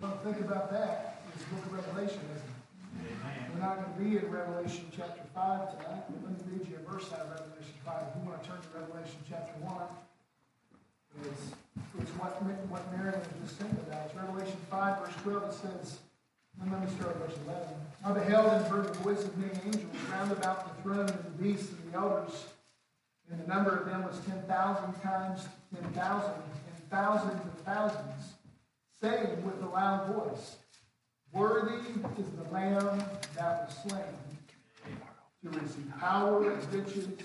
Well, think about that. It's the book of Revelation, isn't it? Amen. We're not going to be in Revelation chapter 5 tonight, but let me read you a verse out of Revelation 5. If you want to turn to Revelation chapter 1, it's, it's what, what Mary was just saying about. It's Revelation 5, verse 12. It says, and let me start with verse 11. I beheld and heard the voice of many angels round about the throne and the beasts and the elders, and the number of them was 10,000 times 10,000, and thousands of thousands saying with a loud voice, Worthy is the Lamb that was slain to receive power and riches, and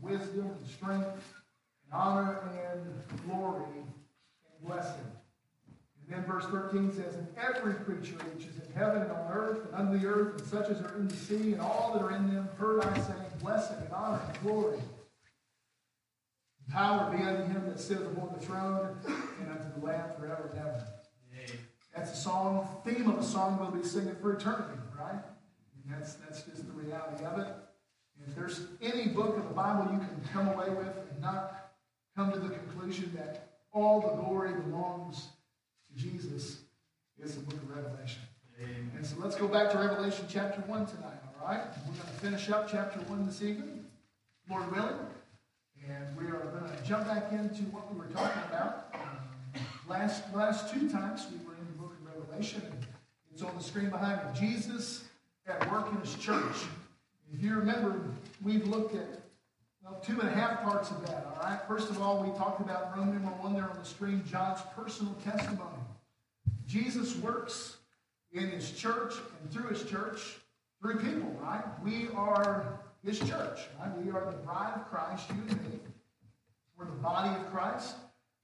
wisdom and strength, and honor and glory and blessing. And then verse 13 says, And every creature which is in heaven and on earth and under the earth, and such as are in the sea, and all that are in them, heard I saying, Blessing and honor and glory. And power be unto him that sitteth upon the throne, and unto the Lamb forever and ever. That's a song, theme of a song we'll be singing for eternity, right? And that's, that's just the reality of it. And if there's any book of the Bible you can come away with and not come to the conclusion that all the glory belongs to Jesus, it's the book of Revelation. Amen. And so let's go back to Revelation chapter 1 tonight, all right? We're going to finish up chapter 1 this evening, Lord willing. And we are going to jump back into what we were talking about. Um, last, last two times we Revelation. It's on the screen behind me. Jesus at work in his church. If you remember, we've looked at well, two and a half parts of that, all right? First of all, we talked about Roman number one there on the screen, John's personal testimony. Jesus works in his church and through his church through people, right? We are his church, right? We are the bride of Christ, you and me. We're the body of Christ.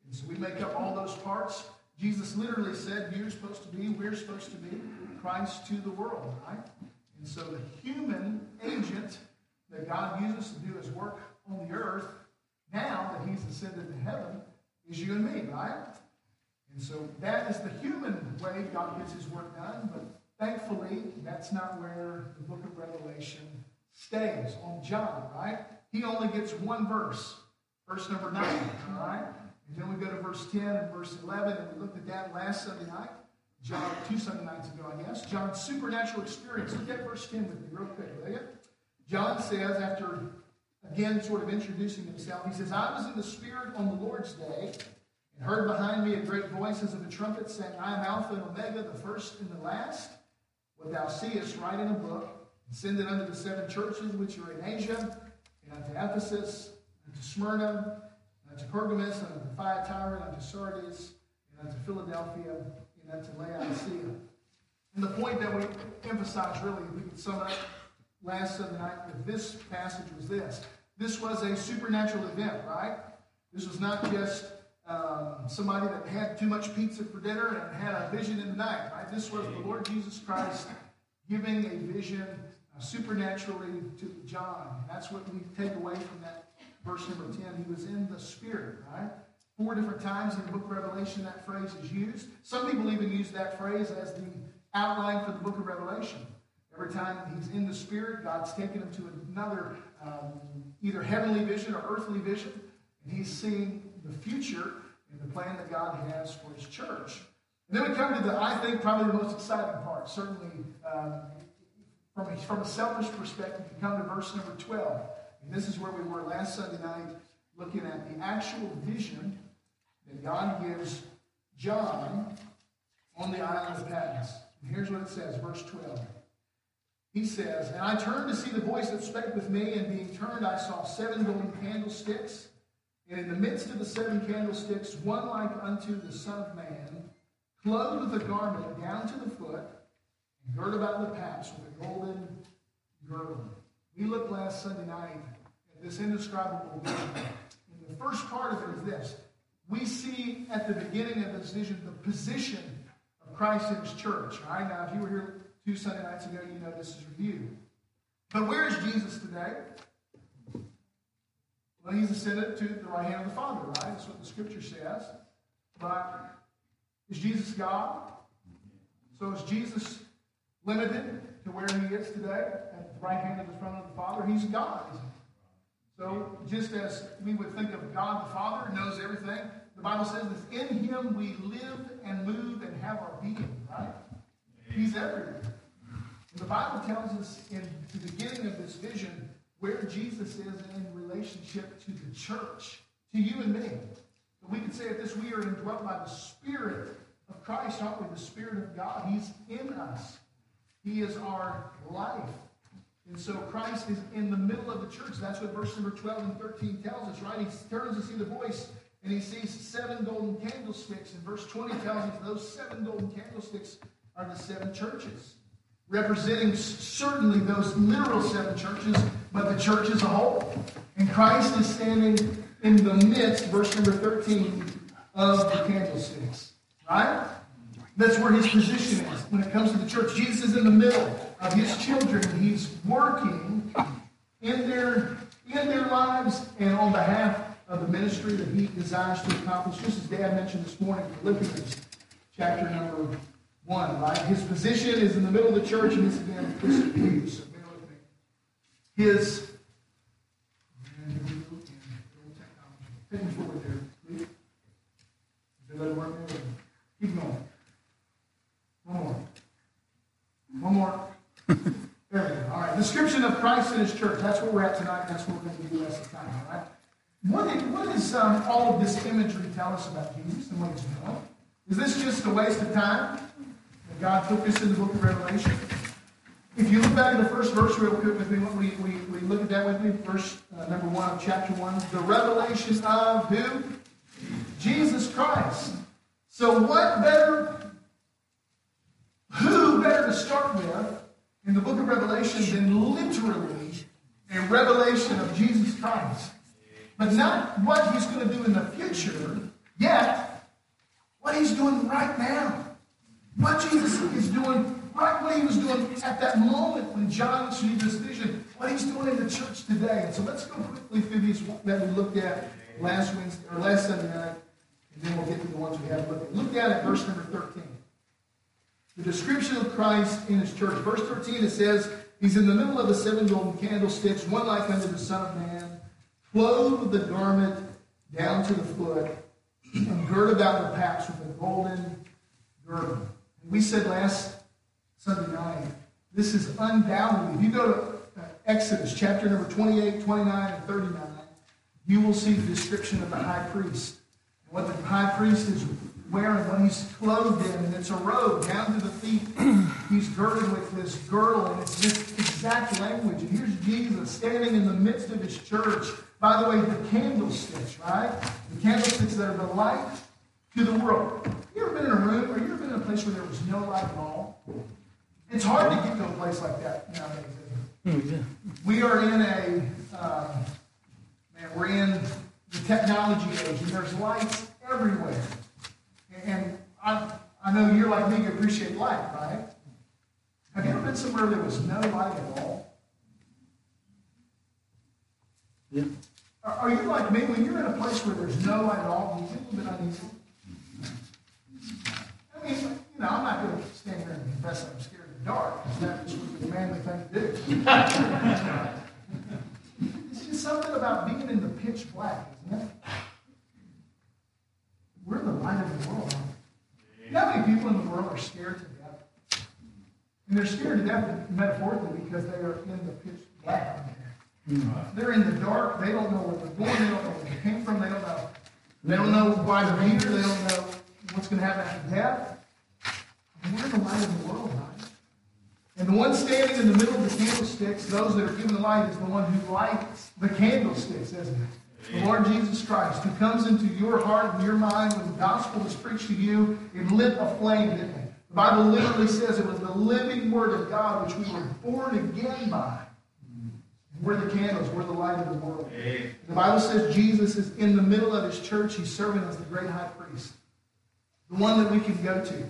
And so we make up all those parts. Jesus literally said, You're supposed to be, we're supposed to be Christ to the world, right? And so the human agent that God uses to do his work on the earth, now that he's ascended to heaven, is you and me, right? And so that is the human way God gets his work done, but thankfully, that's not where the book of Revelation stays, on John, right? He only gets one verse, verse number 9, all right? And then we go to verse 10 and verse 11, and we looked at that last Sunday night. John, two Sunday nights ago, I guess. John's supernatural experience. Look at verse 10 with me real quick, will you? John says, after again sort of introducing himself, he says, I was in the Spirit on the Lord's day and heard behind me a great voice as of a trumpet saying, I am Alpha and Omega, the first and the last. What thou seest, write in a book, and send it unto the seven churches which are in Asia, and unto Ephesus, and to Smyrna, unto Pergamos, and unto Thyatira, and unto Sardis, and unto Philadelphia, and unto Laodicea. And the point that we emphasize really, we could sum up last Sunday night with this passage was this. This was a supernatural event, right? This was not just um, somebody that had too much pizza for dinner and had a vision in the night, right? This was the Lord Jesus Christ giving a vision uh, supernaturally to John. That's what we take away from that verse number 10, he was in the Spirit, right? Four different times in the book of Revelation that phrase is used. Some people even use that phrase as the outline for the book of Revelation. Every time he's in the Spirit, God's taken him to another um, either heavenly vision or earthly vision, and he's seeing the future and the plan that God has for his church. And then we come to the, I think, probably the most exciting part. Certainly, um, from, a, from a selfish perspective, you come to verse number 12. And this is where we were last Sunday night, looking at the actual vision that God gives John on the island of Patmos. And here's what it says, verse 12. He says, And I turned to see the voice that spake with me, and being turned, I saw seven golden candlesticks. And in the midst of the seven candlesticks, one like unto the Son of Man, clothed with a garment down to the foot, and girt about the paps with a golden girdle. We looked last Sunday night at this indescribable vision. And the first part of it is this. We see at the beginning of this vision the position of Christ in his church. Right, now if you were here two Sunday nights ago, you know this is reviewed. But where is Jesus today? Well, he's ascended to the right hand of the Father, right? That's what the scripture says. But is Jesus God? So is Jesus limited to where he is today? Right hand of the throne of the Father. He's God, So just as we would think of God the Father knows everything, the Bible says that in him we live and move and have our being, right? He's everywhere. And the Bible tells us in the beginning of this vision where Jesus is in relationship to the church, to you and me. we could say that this we are indwelt by the Spirit of Christ, aren't we? The Spirit of God. He's in us. He is our life. And so Christ is in the middle of the church. That's what verse number 12 and 13 tells us, right? He turns to see the voice and he sees seven golden candlesticks. And verse 20 tells us those seven golden candlesticks are the seven churches, representing certainly those literal seven churches, but the church as a whole. And Christ is standing in the midst, verse number 13, of the candlesticks. Right? That's where his position is when it comes to the church. Jesus is in the middle of his children. He's working in their, in their lives and on behalf of the ministry that he desires to accomplish. Just as Dad mentioned this morning, Philippians chapter number one, right? His position is in the middle of the church, and this again, this please, bear with me. His Take me forward there, please. Did that work? Keep going. One more. One more. there we go. All right. Description of Christ and His church. That's where we're at tonight. That's what we're going to do the rest of the time. All right. What is um, all of this imagery tell us about Jesus and what He's doing? Is this just a waste of time that God took us in the book of Revelation? If you look back at the first verse real quick with me, we, we, we look at that with me, verse uh, number one of chapter one. The revelation of who? Jesus Christ. So what better who better to start with in the book of Revelation than literally a revelation of Jesus Christ? But not what he's going to do in the future, yet what he's doing right now. What Jesus is doing right what he was doing at that moment when John received this vision, what he's doing in the church today. And so let's go quickly through these that we looked at last Wednesday or last Sunday night, and then we'll get to the ones we have looked at. Look at it, verse number 13. The description of Christ in his church. Verse 13, it says, He's in the middle of the seven golden candlesticks, one like unto the Son of Man, clothed with the garment down to the foot, and girt about the paps with a golden girdle. And we said last Sunday night, this is undoubtedly, if you go to uh, Exodus chapter number 28, 29, and 39, you will see the description of the high priest. And what the high priest is wearing when he's clothed in, and it's a robe down to the feet. He's girded with this girdle, and it's this exact language. And here's Jesus standing in the midst of his church. By the way, the candlesticks, right? The candlesticks that are the light to the world. You ever been in a room, or you ever been in a place where there was no light at all? It's hard to get to a place like that nowadays. Mm, we are in a, um, man, we're in the technology age, and there's lights everywhere. I, I know you're like me, you appreciate light, right? Have you ever been somewhere there was no light at all? Yeah. Are, are you like me? When you're in a place where there's no light at all, do you feel a little bit uneasy? I mean, you know, I'm not going to stand here and confess I'm scared of the dark. That's the manly thing to do. it's just something about being in the pitch black, isn't it? We're the light of the world. You know how many people in the world are scared to death? And they're scared to death metaphorically because they are in the pitch black. Mm-hmm. They're in the dark. They don't know where they're going. They don't know where they came from. They don't know. They don't know why they're here. They don't know what's going to happen after death. And we're the light of the world, right? And the one standing in the middle of the candlesticks, those that are given the light, is the one who lights the candlesticks, isn't it? The Lord Jesus Christ, who comes into your heart and your mind when the gospel is preached to you, it lit a flame, didn't it? The Bible literally says it was the living word of God which we were born again by. We're the candles, we're the light of the world. The Bible says Jesus is in the middle of his church. He's serving as the great high priest. The one that we can go to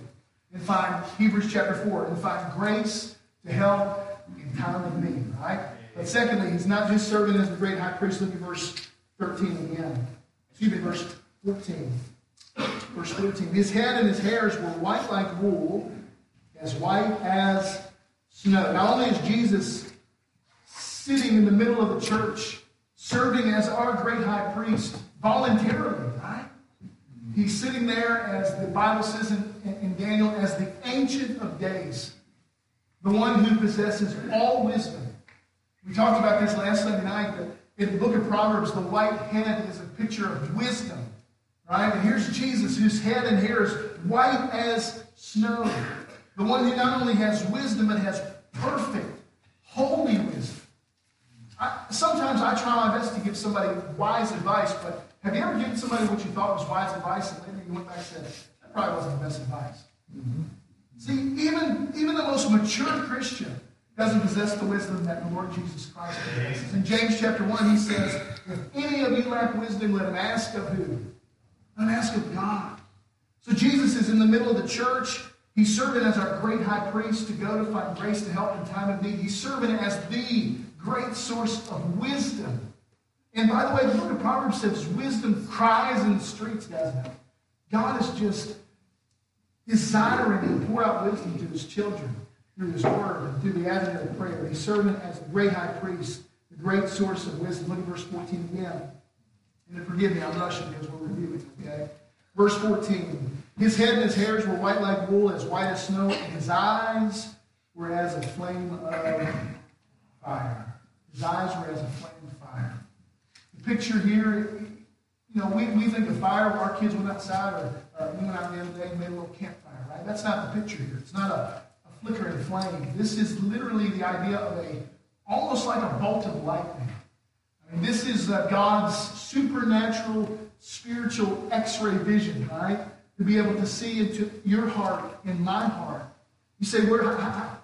and find Hebrews chapter 4 and find grace to help in time of need, right? But secondly, he's not just serving as the great high priest. Look at verse 13 again. Excuse me, verse 14. Verse 14. His head and his hairs were white like wool, as white as snow. Not only is Jesus sitting in the middle of the church, serving as our great high priest voluntarily, right? He's sitting there, as the Bible says in, in Daniel, as the Ancient of Days, the one who possesses all wisdom. We talked about this last Sunday night, in the book of Proverbs, the white head is a picture of wisdom. Right? And here's Jesus, whose head and hair is white as snow. The one who not only has wisdom, but has perfect, holy wisdom. I, sometimes I try my best to give somebody wise advice, but have you ever given somebody what you thought was wise advice and later you went back and said, that probably wasn't the best advice? Mm-hmm. See, even, even the most mature Christian doesn't possess the wisdom that the Lord Jesus Christ possesses. In James chapter 1, he says, If any of you lack wisdom, let him ask of who? Let him ask of God. So Jesus is in the middle of the church. He's serving as our great high priest to go to find grace to help in time of need. He's serving as the great source of wisdom. And by the way, the book of Proverbs says wisdom cries in the streets, doesn't? God is just desiring to pour out wisdom to his children through his word and through the avenue of prayer. He's serving as the great high priest, the great source of wisdom. Look at verse 14 again. And forgive me, I'm rushing because we're reviewing, okay? Verse 14. His head and his hairs were white like wool, as white as snow, and his eyes were as a flame of fire. His eyes were as a flame of fire. The picture here, you know, we, we think of fire, our kids went outside, or uh, we went out the other day and made a little campfire, right? That's not the picture here. It's not a, a flickering flame. This is literally the idea of a, almost like a bolt of lightning. I mean, this is uh, God's supernatural, spiritual x-ray vision, right? To be able to see into your heart and my heart. You say, where, how,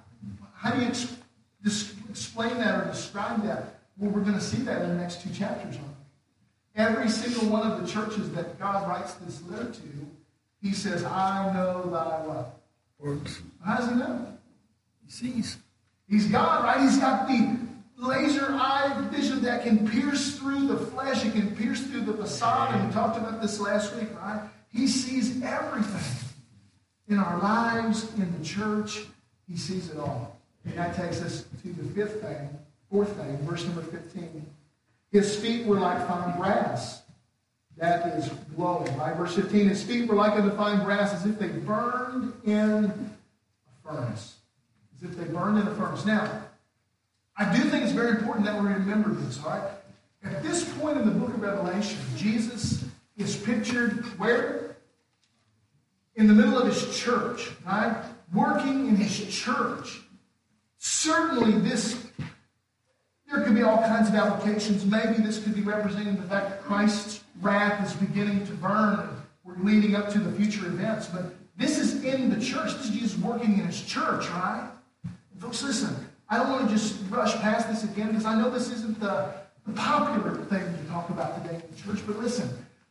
how do you ex- explain that or describe that? Well, we're going to see that in the next two chapters on Every single one of the churches that God writes this letter to, he says, I know thy what? Works. How does he know? He sees. He's God, right? He's got the laser eye vision that can pierce through the flesh. It can pierce through the facade. And we talked about this last week, right? He sees everything in our lives, in the church. He sees it all. And that takes us to the fifth thing, fourth thing, verse number 15. His feet were like fine brass. That is glowing, right? Verse 15, his feet were like unto fine brass, as if they burned in a furnace. As if they burned in a furnace. Now, I do think it's very important that we remember this, all right? At this point in the book of Revelation, Jesus is pictured where? In the middle of his church, right? Working in his church. Certainly, this there could be all kinds of applications. Maybe this could be representing the fact that Christ's wrath is beginning to burn. We're leading up to the future events. But this is in the church. This is Jesus working in his church, right? Folks, listen. I don't want to just rush past this again because I know this isn't the, the popular thing to talk about today in the church. But listen,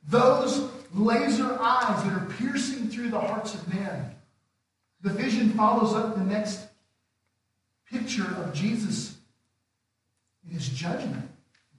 those laser eyes that are piercing through the hearts of men, the vision follows up the next picture of Jesus in his judgment.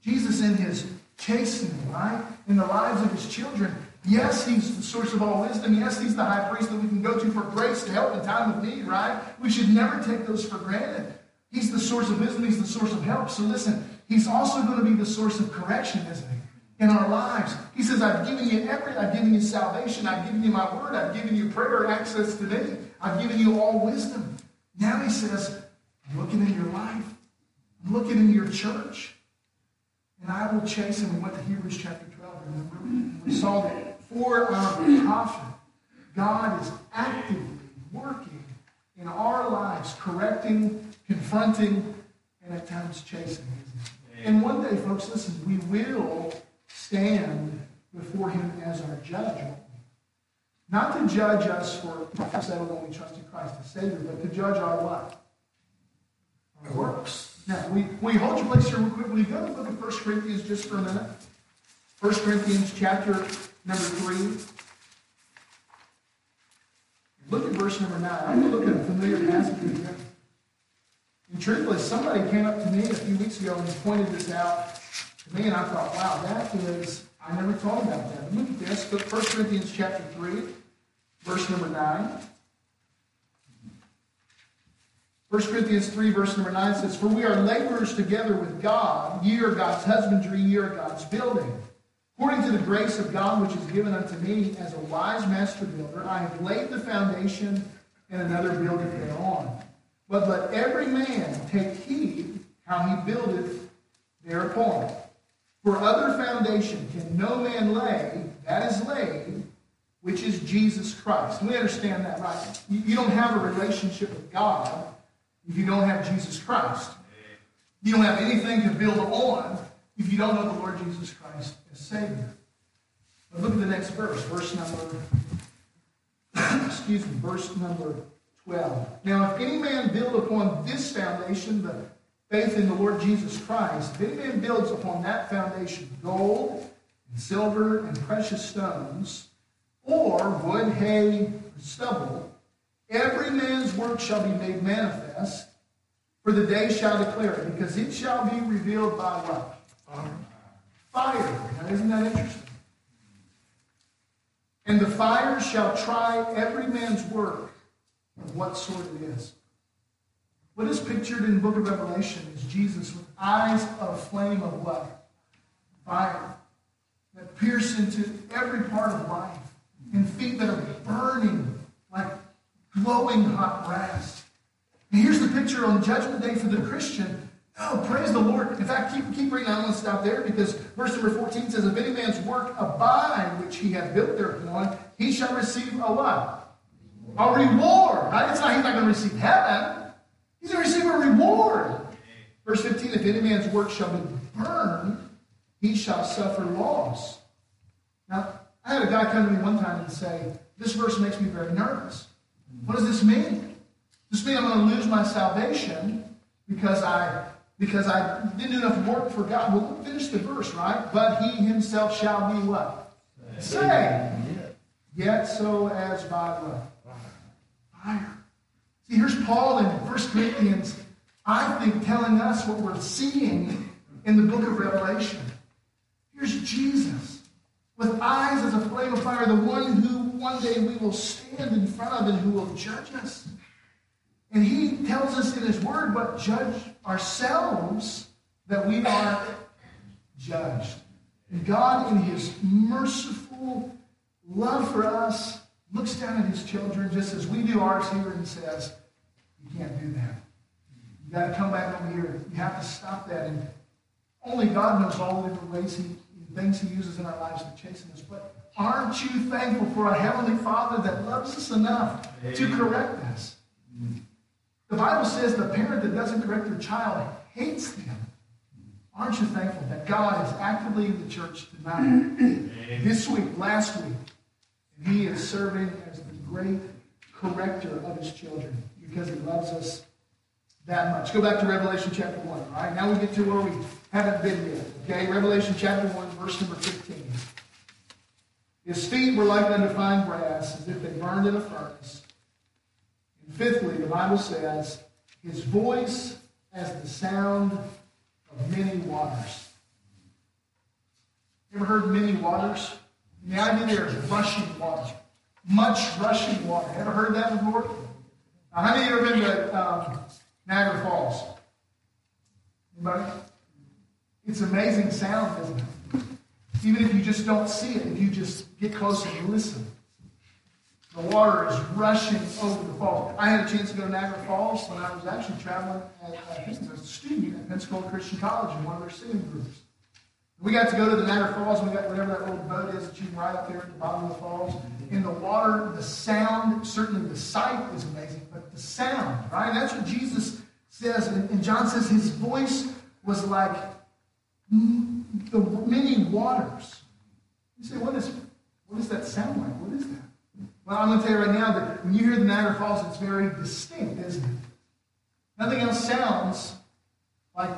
Jesus in his chastening, right? In the lives of his children. Yes, he's the source of all wisdom. Yes, he's the high priest that we can go to for grace to help in time of need, right? We should never take those for granted. He's the source of wisdom. He's the source of help. So listen, he's also going to be the source of correction, isn't he? In our lives. He says, I've given you everything. I've given you salvation. I've given you my word. I've given you prayer access to me. I've given you all wisdom. Now he says, I'm looking in your life. I'm looking in your church. And I will chase him. We went to Hebrews chapter 12, remember? We saw that for our profit, God is actively working in our lives, correcting, confronting, and at times chasing. And one day, folks, listen, we will stand before him as our judge. Not to judge us for settled we trusted Christ as Savior, but to judge our what? Our works. Now, we, we hold your place here real quick. Will go to book of 1 Corinthians just for a minute? 1 Corinthians chapter number 3. Look at verse number 9. I'm going to look at a familiar passage here. And truthfully, somebody came up to me a few weeks ago and pointed this out to me, and I thought, wow, that is, I never thought about that. Look at this. Look, 1 Corinthians chapter 3, verse number 9. 1 Corinthians 3, verse number 9 says, For we are laborers together with God. Ye are God's husbandry, ye are God's building. According to the grace of God which is given unto me as a wise master builder, I have laid the foundation, and another buildeth thereon. But let every man take heed how he buildeth thereupon. For other foundation can no man lay, that is laid, which is Jesus Christ. We understand that, right? You don't have a relationship with God if you don't have Jesus Christ. You don't have anything to build on if you don't know the Lord Jesus Christ Savior. But look at the next verse, verse number, excuse me, verse number 12. Now, if any man build upon this foundation, the faith in the Lord Jesus Christ, if any man builds upon that foundation gold and silver and precious stones, or wood, hay, stubble, every man's work shall be made manifest, for the day shall declare it, because it shall be revealed by what? Fire. Now, isn't that interesting? And the fire shall try every man's work of what sort it is. What is pictured in the book of Revelation is Jesus with eyes of flame of what? Fire. That pierce into every part of life. And feet that are burning like glowing hot brass. And here's the picture on Judgment Day for the Christian. Oh, praise the Lord. In fact, keep, keep reading. I'm going to stop there because verse number 14 says, If any man's work abide which he hath built thereupon, he shall receive a what? A reward. Right? It's not, he's not going to receive heaven. He's going to receive a reward. Verse 15, If any man's work shall be burned, he shall suffer loss. Now, I had a guy come to me one time and say, This verse makes me very nervous. What does this mean? Does this mean I'm going to lose my salvation because I because I didn't do enough work for God. Well, finish the verse, right? But he himself shall be what? Saved. Yet so as by what? Fire. See, here's Paul in 1 Corinthians, I think, telling us what we're seeing in the book of Revelation. Here's Jesus with eyes as a flame of fire, the one who one day we will stand in front of and who will judge us. And he tells us in his word, but judge ourselves that we are judged. And God, in his merciful love for us, looks down at his children just as we do ours here and says, You can't do that. You got to come back over here. You have to stop that. And only God knows all the different ways he, things he uses in our lives to chasten us. But aren't you thankful for a heavenly Father that loves us enough Amen. to correct us? The Bible says the parent that doesn't correct their child hates them. Aren't you thankful that God is actively in the church tonight, this week, last week, and He is serving as the great corrector of His children because He loves us that much. Go back to Revelation chapter 1. All right, now we get to where we haven't been yet. Okay, Revelation chapter 1, verse number 15. His feet were like unto fine brass, as if they burned in a furnace. Fifthly, the Bible says, his voice as the sound of many waters. Ever heard many waters? The idea there is rushing water. Much rushing water. Ever heard that before? Now, how many of you ever been to um, Niagara Falls? Anybody? It's amazing sound, isn't it? Even if you just don't see it, if you just get close and listen. The water is rushing over the falls. I had a chance to go to Niagara Falls when I was actually traveling as a student at Pensacola Christian College in one of their singing groups. We got to go to the Niagara Falls, and we got whatever that little boat is that you can ride up there at the bottom of the falls. In the water, the sound, certainly the sight is amazing, but the sound, right? That's what Jesus says. And John says his voice was like the many waters. You say, what, is, what does that sound like? What is that? Well, I'm going to tell you right now that when you hear the Niagara Falls, it's very distinct, isn't it? Nothing else sounds like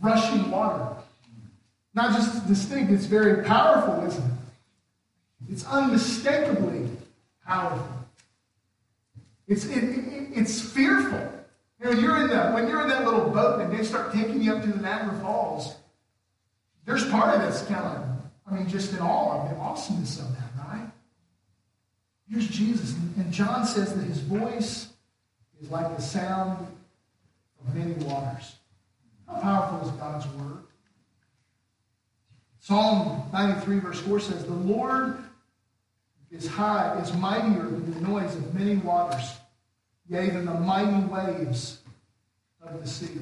rushing water. Not just distinct, it's very powerful, isn't it? It's unmistakably powerful. It's, it, it, it's fearful. You know, you're in the, when you're in that little boat and they start taking you up to the Niagara Falls, there's part of it's kind of, I mean, just in awe of the awesomeness of that? Here's Jesus. And John says that his voice is like the sound of many waters. How powerful is God's word? Psalm 93, verse 4 says, The Lord is high, is mightier than the noise of many waters. yea, than the mighty waves of the sea.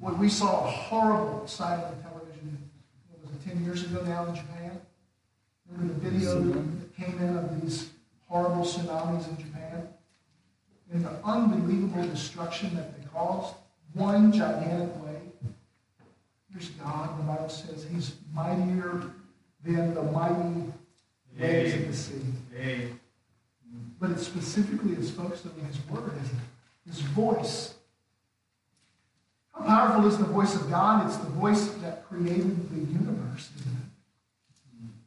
Boy, we saw a horrible sight on television, what was it, 10 years ago now in Japan? Remember the video came in of these horrible tsunamis in Japan? And the unbelievable destruction that they caused? One gigantic wave. Here's God, the Bible says, He's mightier than the mighty waves of the sea. But it specifically is focused on His Word, His voice. How powerful is the voice of God? It's the voice that created the universe, isn't it?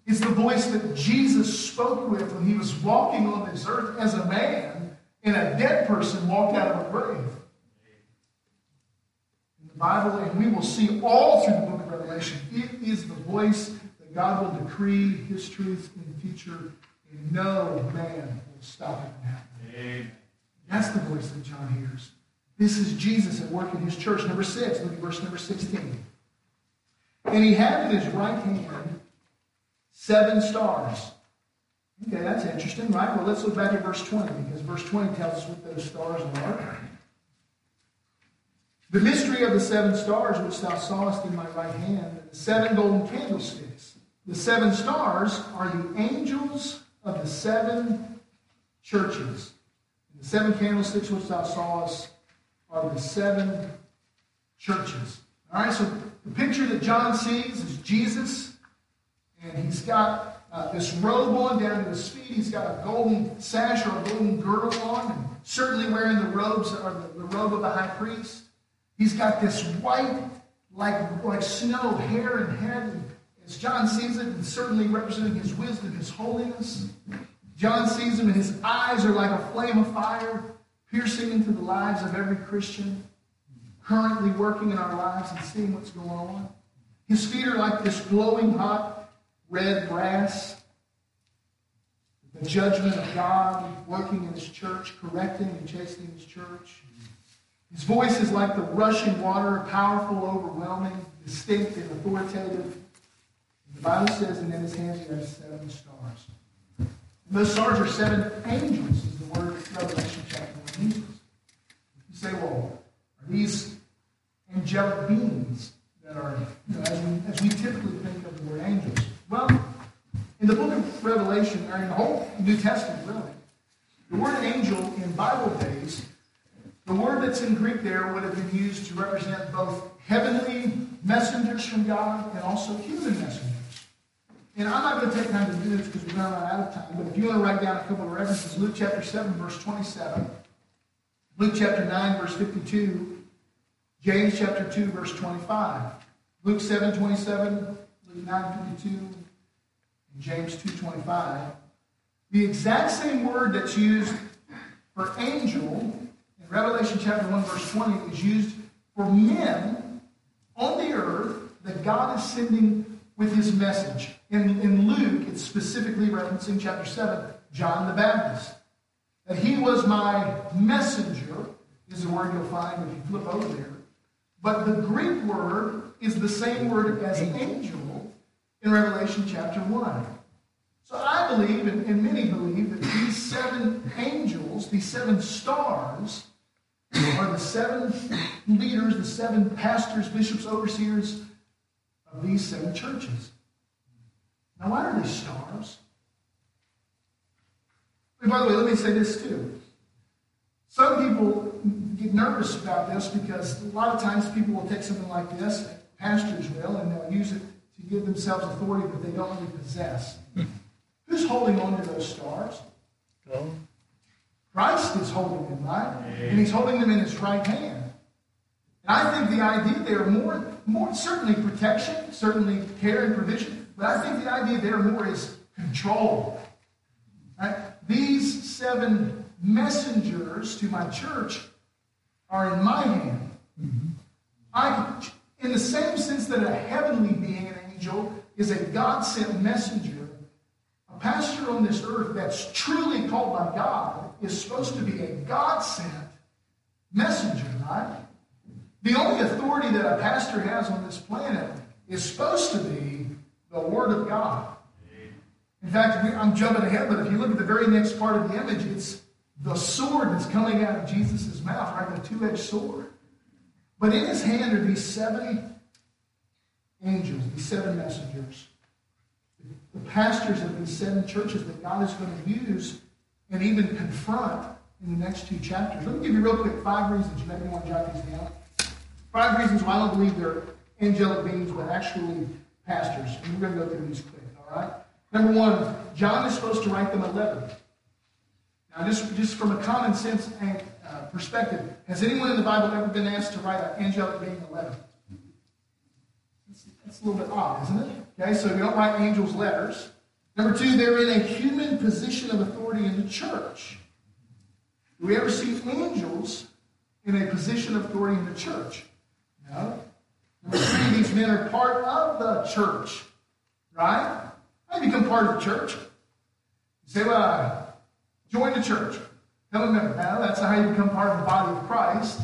It's the voice that Jesus spoke with when he was walking on this earth as a man, and a dead person walked out of a grave. In the Bible, and we will see all through the book of Revelation, it is the voice that God will decree his truth in the future, and no man will stop it from happening. That's the voice that John hears. This is Jesus at work in his church. Number six, look at verse number 16. And he had in his right hand seven stars. Okay, that's interesting, right? Well, let's look back at verse 20, because verse 20 tells us what those stars are. The mystery of the seven stars which thou sawest in my right hand, and the seven golden candlesticks. The seven stars are the angels of the seven churches. And the seven candlesticks which thou sawest are the seven churches. All right, so the picture that John sees is Jesus, and he's got uh, this robe on down to his feet. He's got a golden sash or a golden girdle on, and certainly wearing the robes or the, the robe of the high priest. He's got this white, like, like snow hair and head, and as John sees it, and certainly representing his wisdom, his holiness. John sees him, and his eyes are like a flame of fire piercing into the lives of every Christian, currently working in our lives and seeing what's going on. His feet are like this glowing hot red brass. The judgment of God working in his church, correcting and chastening his church. His voice is like the rushing water, powerful, overwhelming, distinct, and authoritative. The Bible says, and in his hands he has seven stars. And those stars are seven angels, is the word Revelation chapter angels. You say, well, are these angelic beings that are, you know, as, we, as we typically think of the word angels? In the book of Revelation, or in the whole New Testament, really, the word angel in Bible days, the word that's in Greek there would have been used to represent both heavenly messengers from God and also human messengers. And I'm not going to take time to do this because we're going to run out of time, but if you want to write down a couple of references, Luke chapter 7, verse 27. Luke chapter 9, verse 52. James chapter 2, verse 25. Luke 7, 27. Luke 9, 52. James 2.25, The exact same word that's used for angel in Revelation chapter 1, verse 20 is used for men on the earth that God is sending with his message. In, in Luke, it's specifically referencing chapter 7, John the Baptist. That he was my messenger is the word you'll find if you flip over there. But the Greek word is the same word as angel in Revelation chapter 1. So I believe, and, and many believe, that these seven angels, these seven stars, are the seven leaders, the seven pastors, bishops, overseers of these seven churches. Now, why are they stars? And by the way, let me say this too. Some people get nervous about this because a lot of times people will take something like this, pastors will, and they'll use it to give themselves authority that they don't really possess. Who's holding on to those stars? Oh. Christ is holding them, right? And he's holding them in his right hand. And I think the idea there more, more certainly protection, certainly care and provision, but I think the idea there more is control. Right? These seven messengers to my church are in my hand. Mm-hmm. I, in the same sense that a heavenly being, an angel, is a God sent messenger, a pastor on this earth that's truly called by God is supposed to be a God sent messenger, right? The only authority that a pastor has on this planet is supposed to be the Word of God. In fact, I'm jumping ahead, but if you look at the very next part of the image, it's the sword that's coming out of Jesus' mouth, right? The two edged sword. But in his hand are these 70 angels, these seven messengers, the pastors of these seven churches that God is going to use and even confront in the next two chapters. Let me give you real quick five reasons. You maybe want to jot these down. Five reasons why I don't believe they're angelic beings, but actually pastors. And we're going to go through these quick, all right? Number one, John is supposed to write them a letter. Now, just, just from a common sense uh, perspective, has anyone in the Bible ever been asked to write an angelic being a letter? That's, a little bit odd, isn't it? Okay, so we don't write angels letters. Number two, they're in a human position of authority in the church. Do we ever see angels in a position of authority in the church? No. Number three, these men are part of the church. Right? You become part of the church? You say, well, join the church. Become a member. That's how you become part of the body of Christ.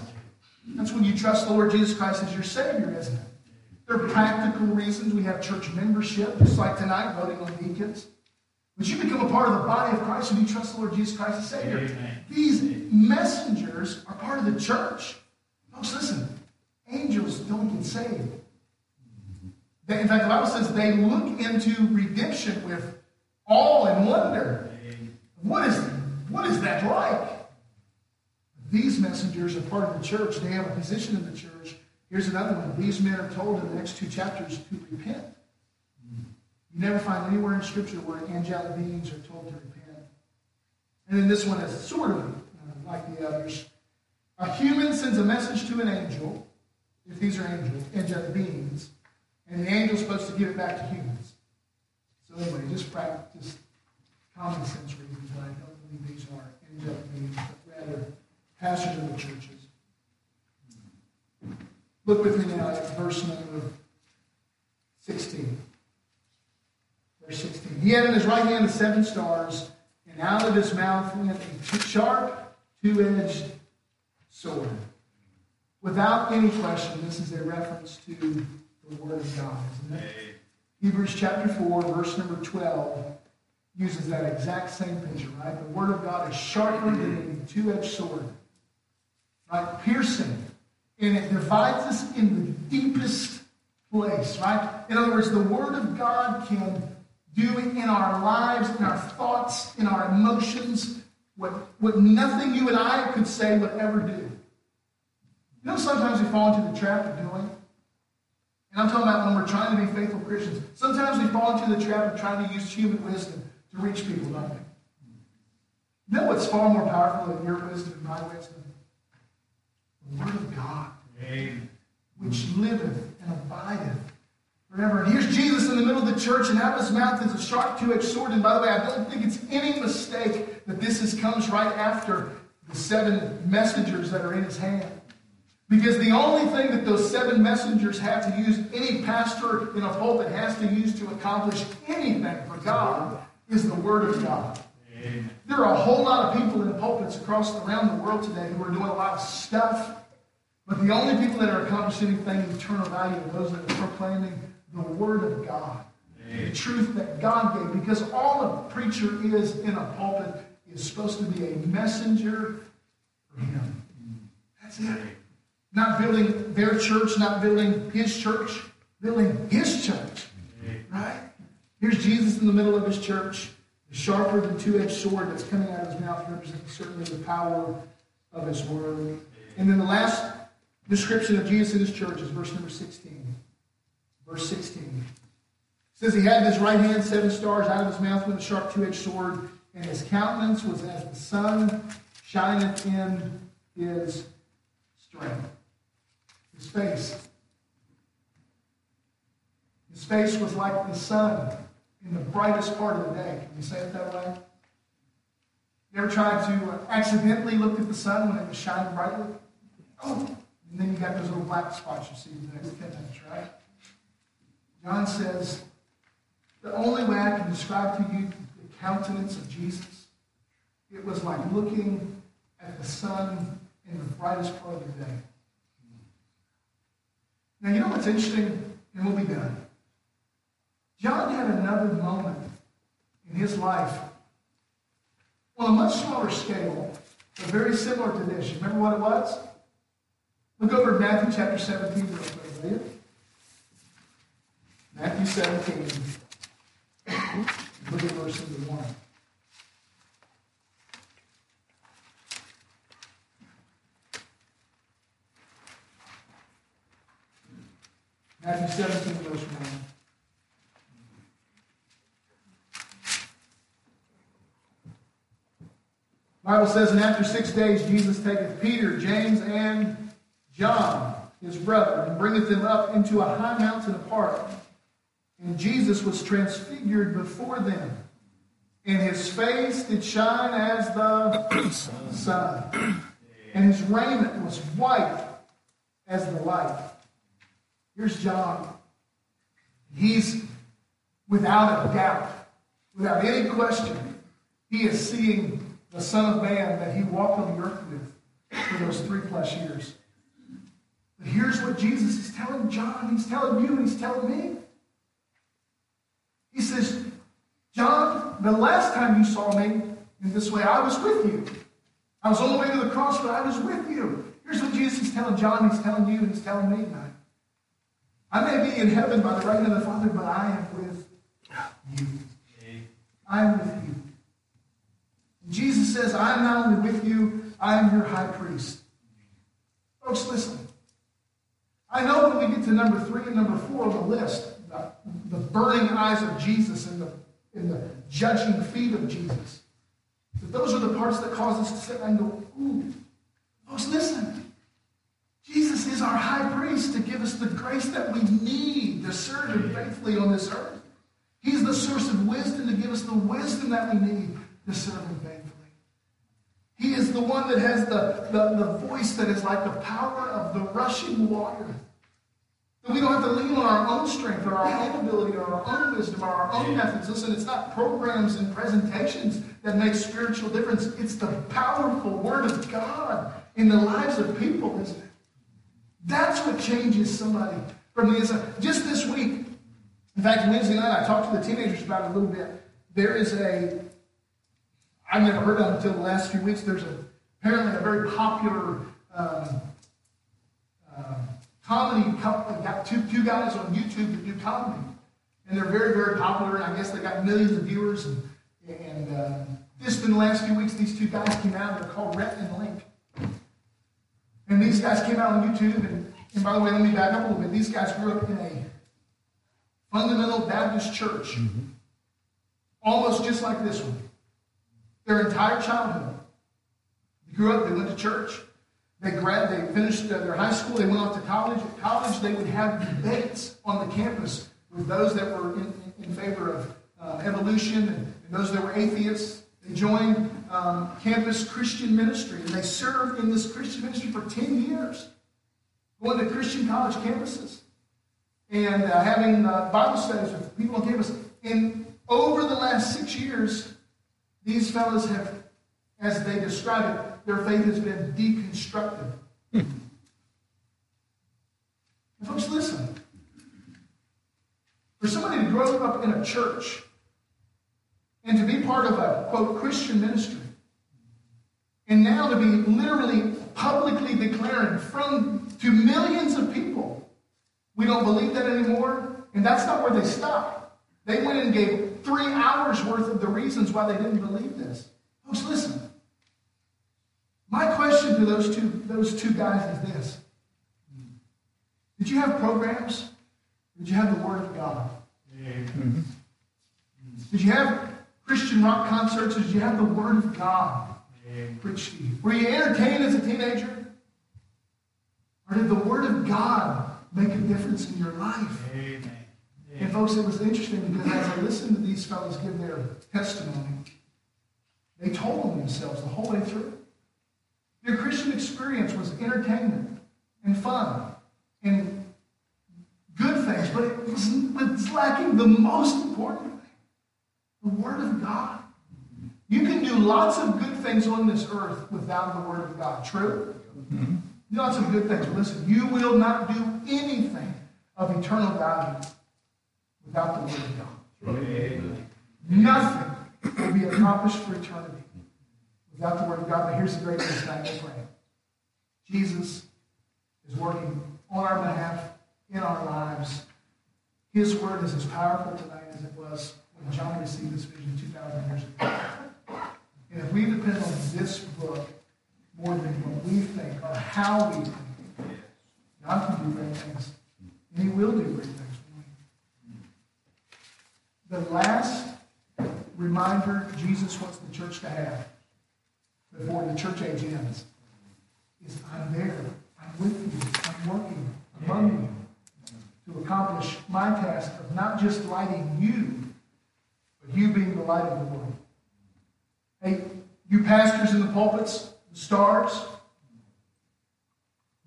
That's when you trust the Lord Jesus Christ as your Savior, isn't it? There are practical reasons we have church membership, just like tonight, voting on deacons. But you become a part of the body of Christ when you trust the Lord Jesus Christ as Savior. Amen. These messengers are part of the church. Folks, listen, angels don't get saved. They, in fact, the Bible says they look into redemption with awe and wonder. What is, what is that like? These messengers are part of the church. They have a position in the church. Here's another one. These men are told in the next two chapters to repent. You never find anywhere in Scripture where angelic beings are told to repent. And then this one is sort of uh, like the others. A human sends a message to an angel, if these are angels, angelic beings, and the angel's supposed to give it back to humans. So anyway, just practice common sense reasons why I don't believe these are angelic beings, but rather pastors of the churches. Look with me now at verse number 16. Verse 16. He had in his right hand the seven stars, and out of his mouth went a sharp, two-edged sword. Without any question, this is a reference to the Word of God, isn't it? Hebrews chapter 4, verse number 12, uses that exact same picture, right? The Word of God is sharper than a two-edged sword, right? Piercing. And it divides us in the deepest place, right? In other words, the Word of God can do in our lives, in our thoughts, in our emotions, what, what nothing you and I could say would ever do. You know, sometimes we fall into the trap of doing. And I'm talking about when we're trying to be faithful Christians. Sometimes we fall into the trap of trying to use human wisdom to reach people, don't we? You know what's far more powerful than your wisdom and my wisdom? The Word of God, Amen. which liveth and abideth forever. And here's Jesus in the middle of the church, and out of his mouth is a sharp two-edged sword. And by the way, I don't think it's any mistake that this is, comes right after the seven messengers that are in his hand. Because the only thing that those seven messengers have to use, any pastor in a pulpit has to use to accomplish anything for God, is the Word of God. Amen. There are a whole lot of people in pulpits across around the world today who are doing a lot of stuff, but the only people that are accomplishing anything eternal value are those that are proclaiming the Word of God, the truth that God gave. Because all a preacher is in a pulpit is supposed to be a messenger for Him. That's it. Not building their church, not building his church, building his church. Right? Here's Jesus in the middle of his church, the sharper than two-edged sword that's coming out of his mouth represents certainly the power of his word. And then the last description of Jesus in his church is verse number 16. Verse 16. It says he had in his right hand seven stars, out of his mouth went a sharp two-edged sword, and his countenance was as the sun shineth in his strength. His face. His face was like the sun in the brightest part of the day. Can you say it that way? You ever tried to accidentally look at the sun when it was shining brightly? Oh, and then you got those little black spots you see in the next 10 minutes, right? John says, the only way I can describe to you the countenance of Jesus, it was like looking at the sun in the brightest part of the day. Now, you know what's interesting? And we'll be done. John had another moment in his life on a much smaller scale but very similar to this. You remember what it was? Look over Matthew chapter 17 real quick, will you? Matthew 17. Look at verse number 1. Matthew 17, verse 1. Bible says, and after six days Jesus taketh Peter, James, and John, his brother, and bringeth them up into a high mountain apart. And Jesus was transfigured before them, and his face did shine as the sun, and his raiment was white as the light. Here's John. He's without a doubt, without any question, he is seeing the Son of Man that he walked on the earth with for those three plus years. Here's what Jesus is telling John. He's telling you, he's telling me. He says, John, the last time you saw me in this way, I was with you. I was on the way to the cross, but I was with you. Here's what Jesus is telling John, he's telling you, and he's telling me tonight. I may be in heaven by the right hand of the Father, but I am with you. I am with you. Jesus says, I am not only with you, I am your high priest. Folks, listen. I know when we get to number three and number four on the list, the, the burning eyes of Jesus and the, and the judging feet of Jesus, that those are the parts that cause us to sit and go, ooh. Folks, listen. Jesus is our high priest to give us the grace that we need to serve him faithfully on this earth. He's the source of wisdom to give us the wisdom that we need to serve him faithfully. He is the one that has the, the, the voice that is like the power of the rushing water. We don't have to lean on our own strength or our own ability or our own wisdom or our own methods. Listen, it's not programs and presentations that make spiritual difference. It's the powerful Word of God in the lives of people, isn't it? That's what changes somebody from the inside. Just this week, in fact, Wednesday night, I talked to the teenagers about it a little bit. There is a I've never heard of it until the last few weeks. There's a, apparently a very popular um, uh, comedy couple. Got two, two guys on YouTube that do comedy. And they're very, very popular. And I guess they got millions of viewers. And, and uh, just in the last few weeks, these two guys came out. They're called Rhett and Link. And these guys came out on YouTube. And, and by the way, let me back up a little bit. These guys grew up in a fundamental Baptist church, mm-hmm. almost just like this one their entire childhood. They grew up, they went to church. They grad, they finished their high school, they went off to college. At college, they would have debates on the campus with those that were in, in favor of uh, evolution and, and, those that were atheists. They joined um, campus Christian ministry, and they served in this Christian ministry for 10 years, going to Christian college campuses and uh, having uh, Bible studies with people on campus. And over the last six years, these fellows have, as they describe it, their faith has been deconstructed. and folks, listen. For somebody to grow up in a church and to be part of a, quote, Christian ministry, and now to be literally publicly declaring from to millions of people, we don't believe that anymore, and that's not where they stop. They went and gave three hours worth of the reasons why they didn't believe this. Folks, listen. My question to those two, those two guys is this. Did you have programs? Did you have the Word of God? Mm-hmm. Did you have Christian rock concerts? Did you have the Word of God preached to you? Were you entertained as a teenager? Or did the Word of God make a difference in your life? Amen. And folks, it was interesting because as I listened to these fellows give their testimony, they told them themselves the whole way through. Their Christian experience was entertainment and fun and good things, but it was, it was lacking the most important thing the Word of God. You can do lots of good things on this earth without the Word of God. True? Mm-hmm. Lots of good things. Listen, you will not do anything of eternal value without the Word of God. Amen. Nothing will be accomplished for eternity without the Word of God. But here's the great news tonight. We'll pray. Jesus is working on our behalf in our lives. His Word is as powerful tonight as it was when John received this vision 2,000 years ago. And if we depend on this book more than what we think or how we think, God can do great things. And He will do great things. The last reminder Jesus wants the church to have before the church age ends is I'm there. I'm with you. I'm working among you to accomplish my task of not just lighting you, but you being the light of the world. Hey, you pastors in the pulpits, the stars,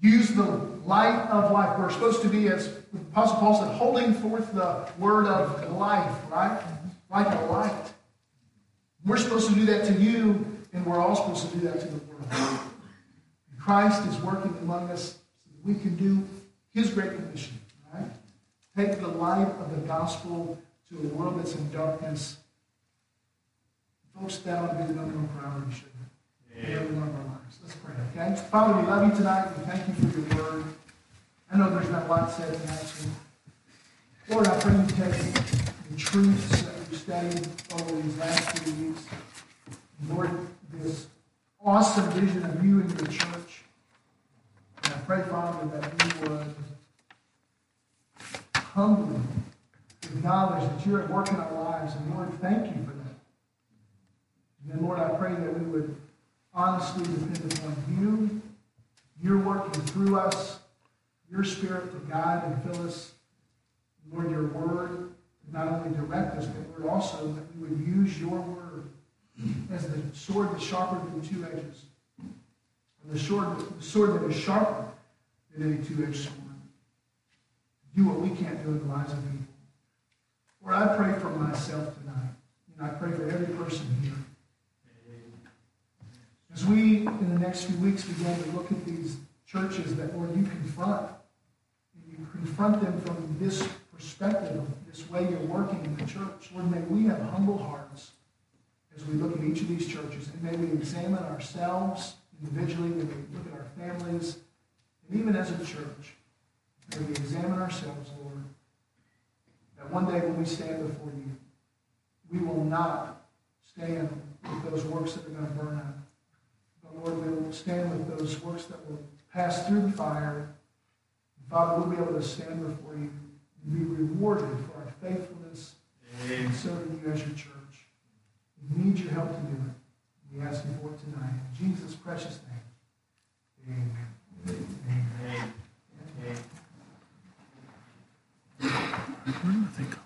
use the light of life. We're supposed to be, as the Apostle Paul said, holding forth the word of life, right? Like a light. We're supposed to do that to you, and we're all supposed to do that to the world. Christ is working among us so that we can do his great commission, right? Take the light of the gospel to a world that's in darkness. Folks, that ought to be the number one priority, shouldn't it? In every one of our lives. Let's pray, okay? Father, we love you tonight. We thank you for your word. I know there's been a lot said tonight, so Lord, I pray you take the truths that we've studied over these last few weeks. Lord, this awesome vision of you and your church. And I pray, Father, that you would humbly acknowledge that you're at work in our lives. And Lord, thank you for that. And then, Lord, I pray that we would honestly depend upon you. You're working through us, your spirit to guide and fill us. Lord, your word to not only direct us, but Lord, also that we would use your word as the sword that's sharper than two edges. And the sword, the sword that is sharper than any two-edged sword. Do what we can't do in the lives of people. Lord, I pray for myself tonight. And I pray for every person here. As we, in the next few weeks, begin to look at these churches that, Lord, you confront, and you confront them from this perspective, this way you're working in the church, Lord, may we have humble hearts as we look at each of these churches, and may we examine ourselves individually, may we look at our families, and even as a church, may we examine ourselves, Lord, that one day when we stand before you, we will not stand with those works that are going to burn out. But Lord, we will stand with those works that will pass through the fire. And Father, we'll be able to stand before you and be rewarded for our faithfulness in serving you as your church. We need your help to do it. We ask you for it tonight. In Jesus' precious name. Amen. Amen. Amen. Where do I think?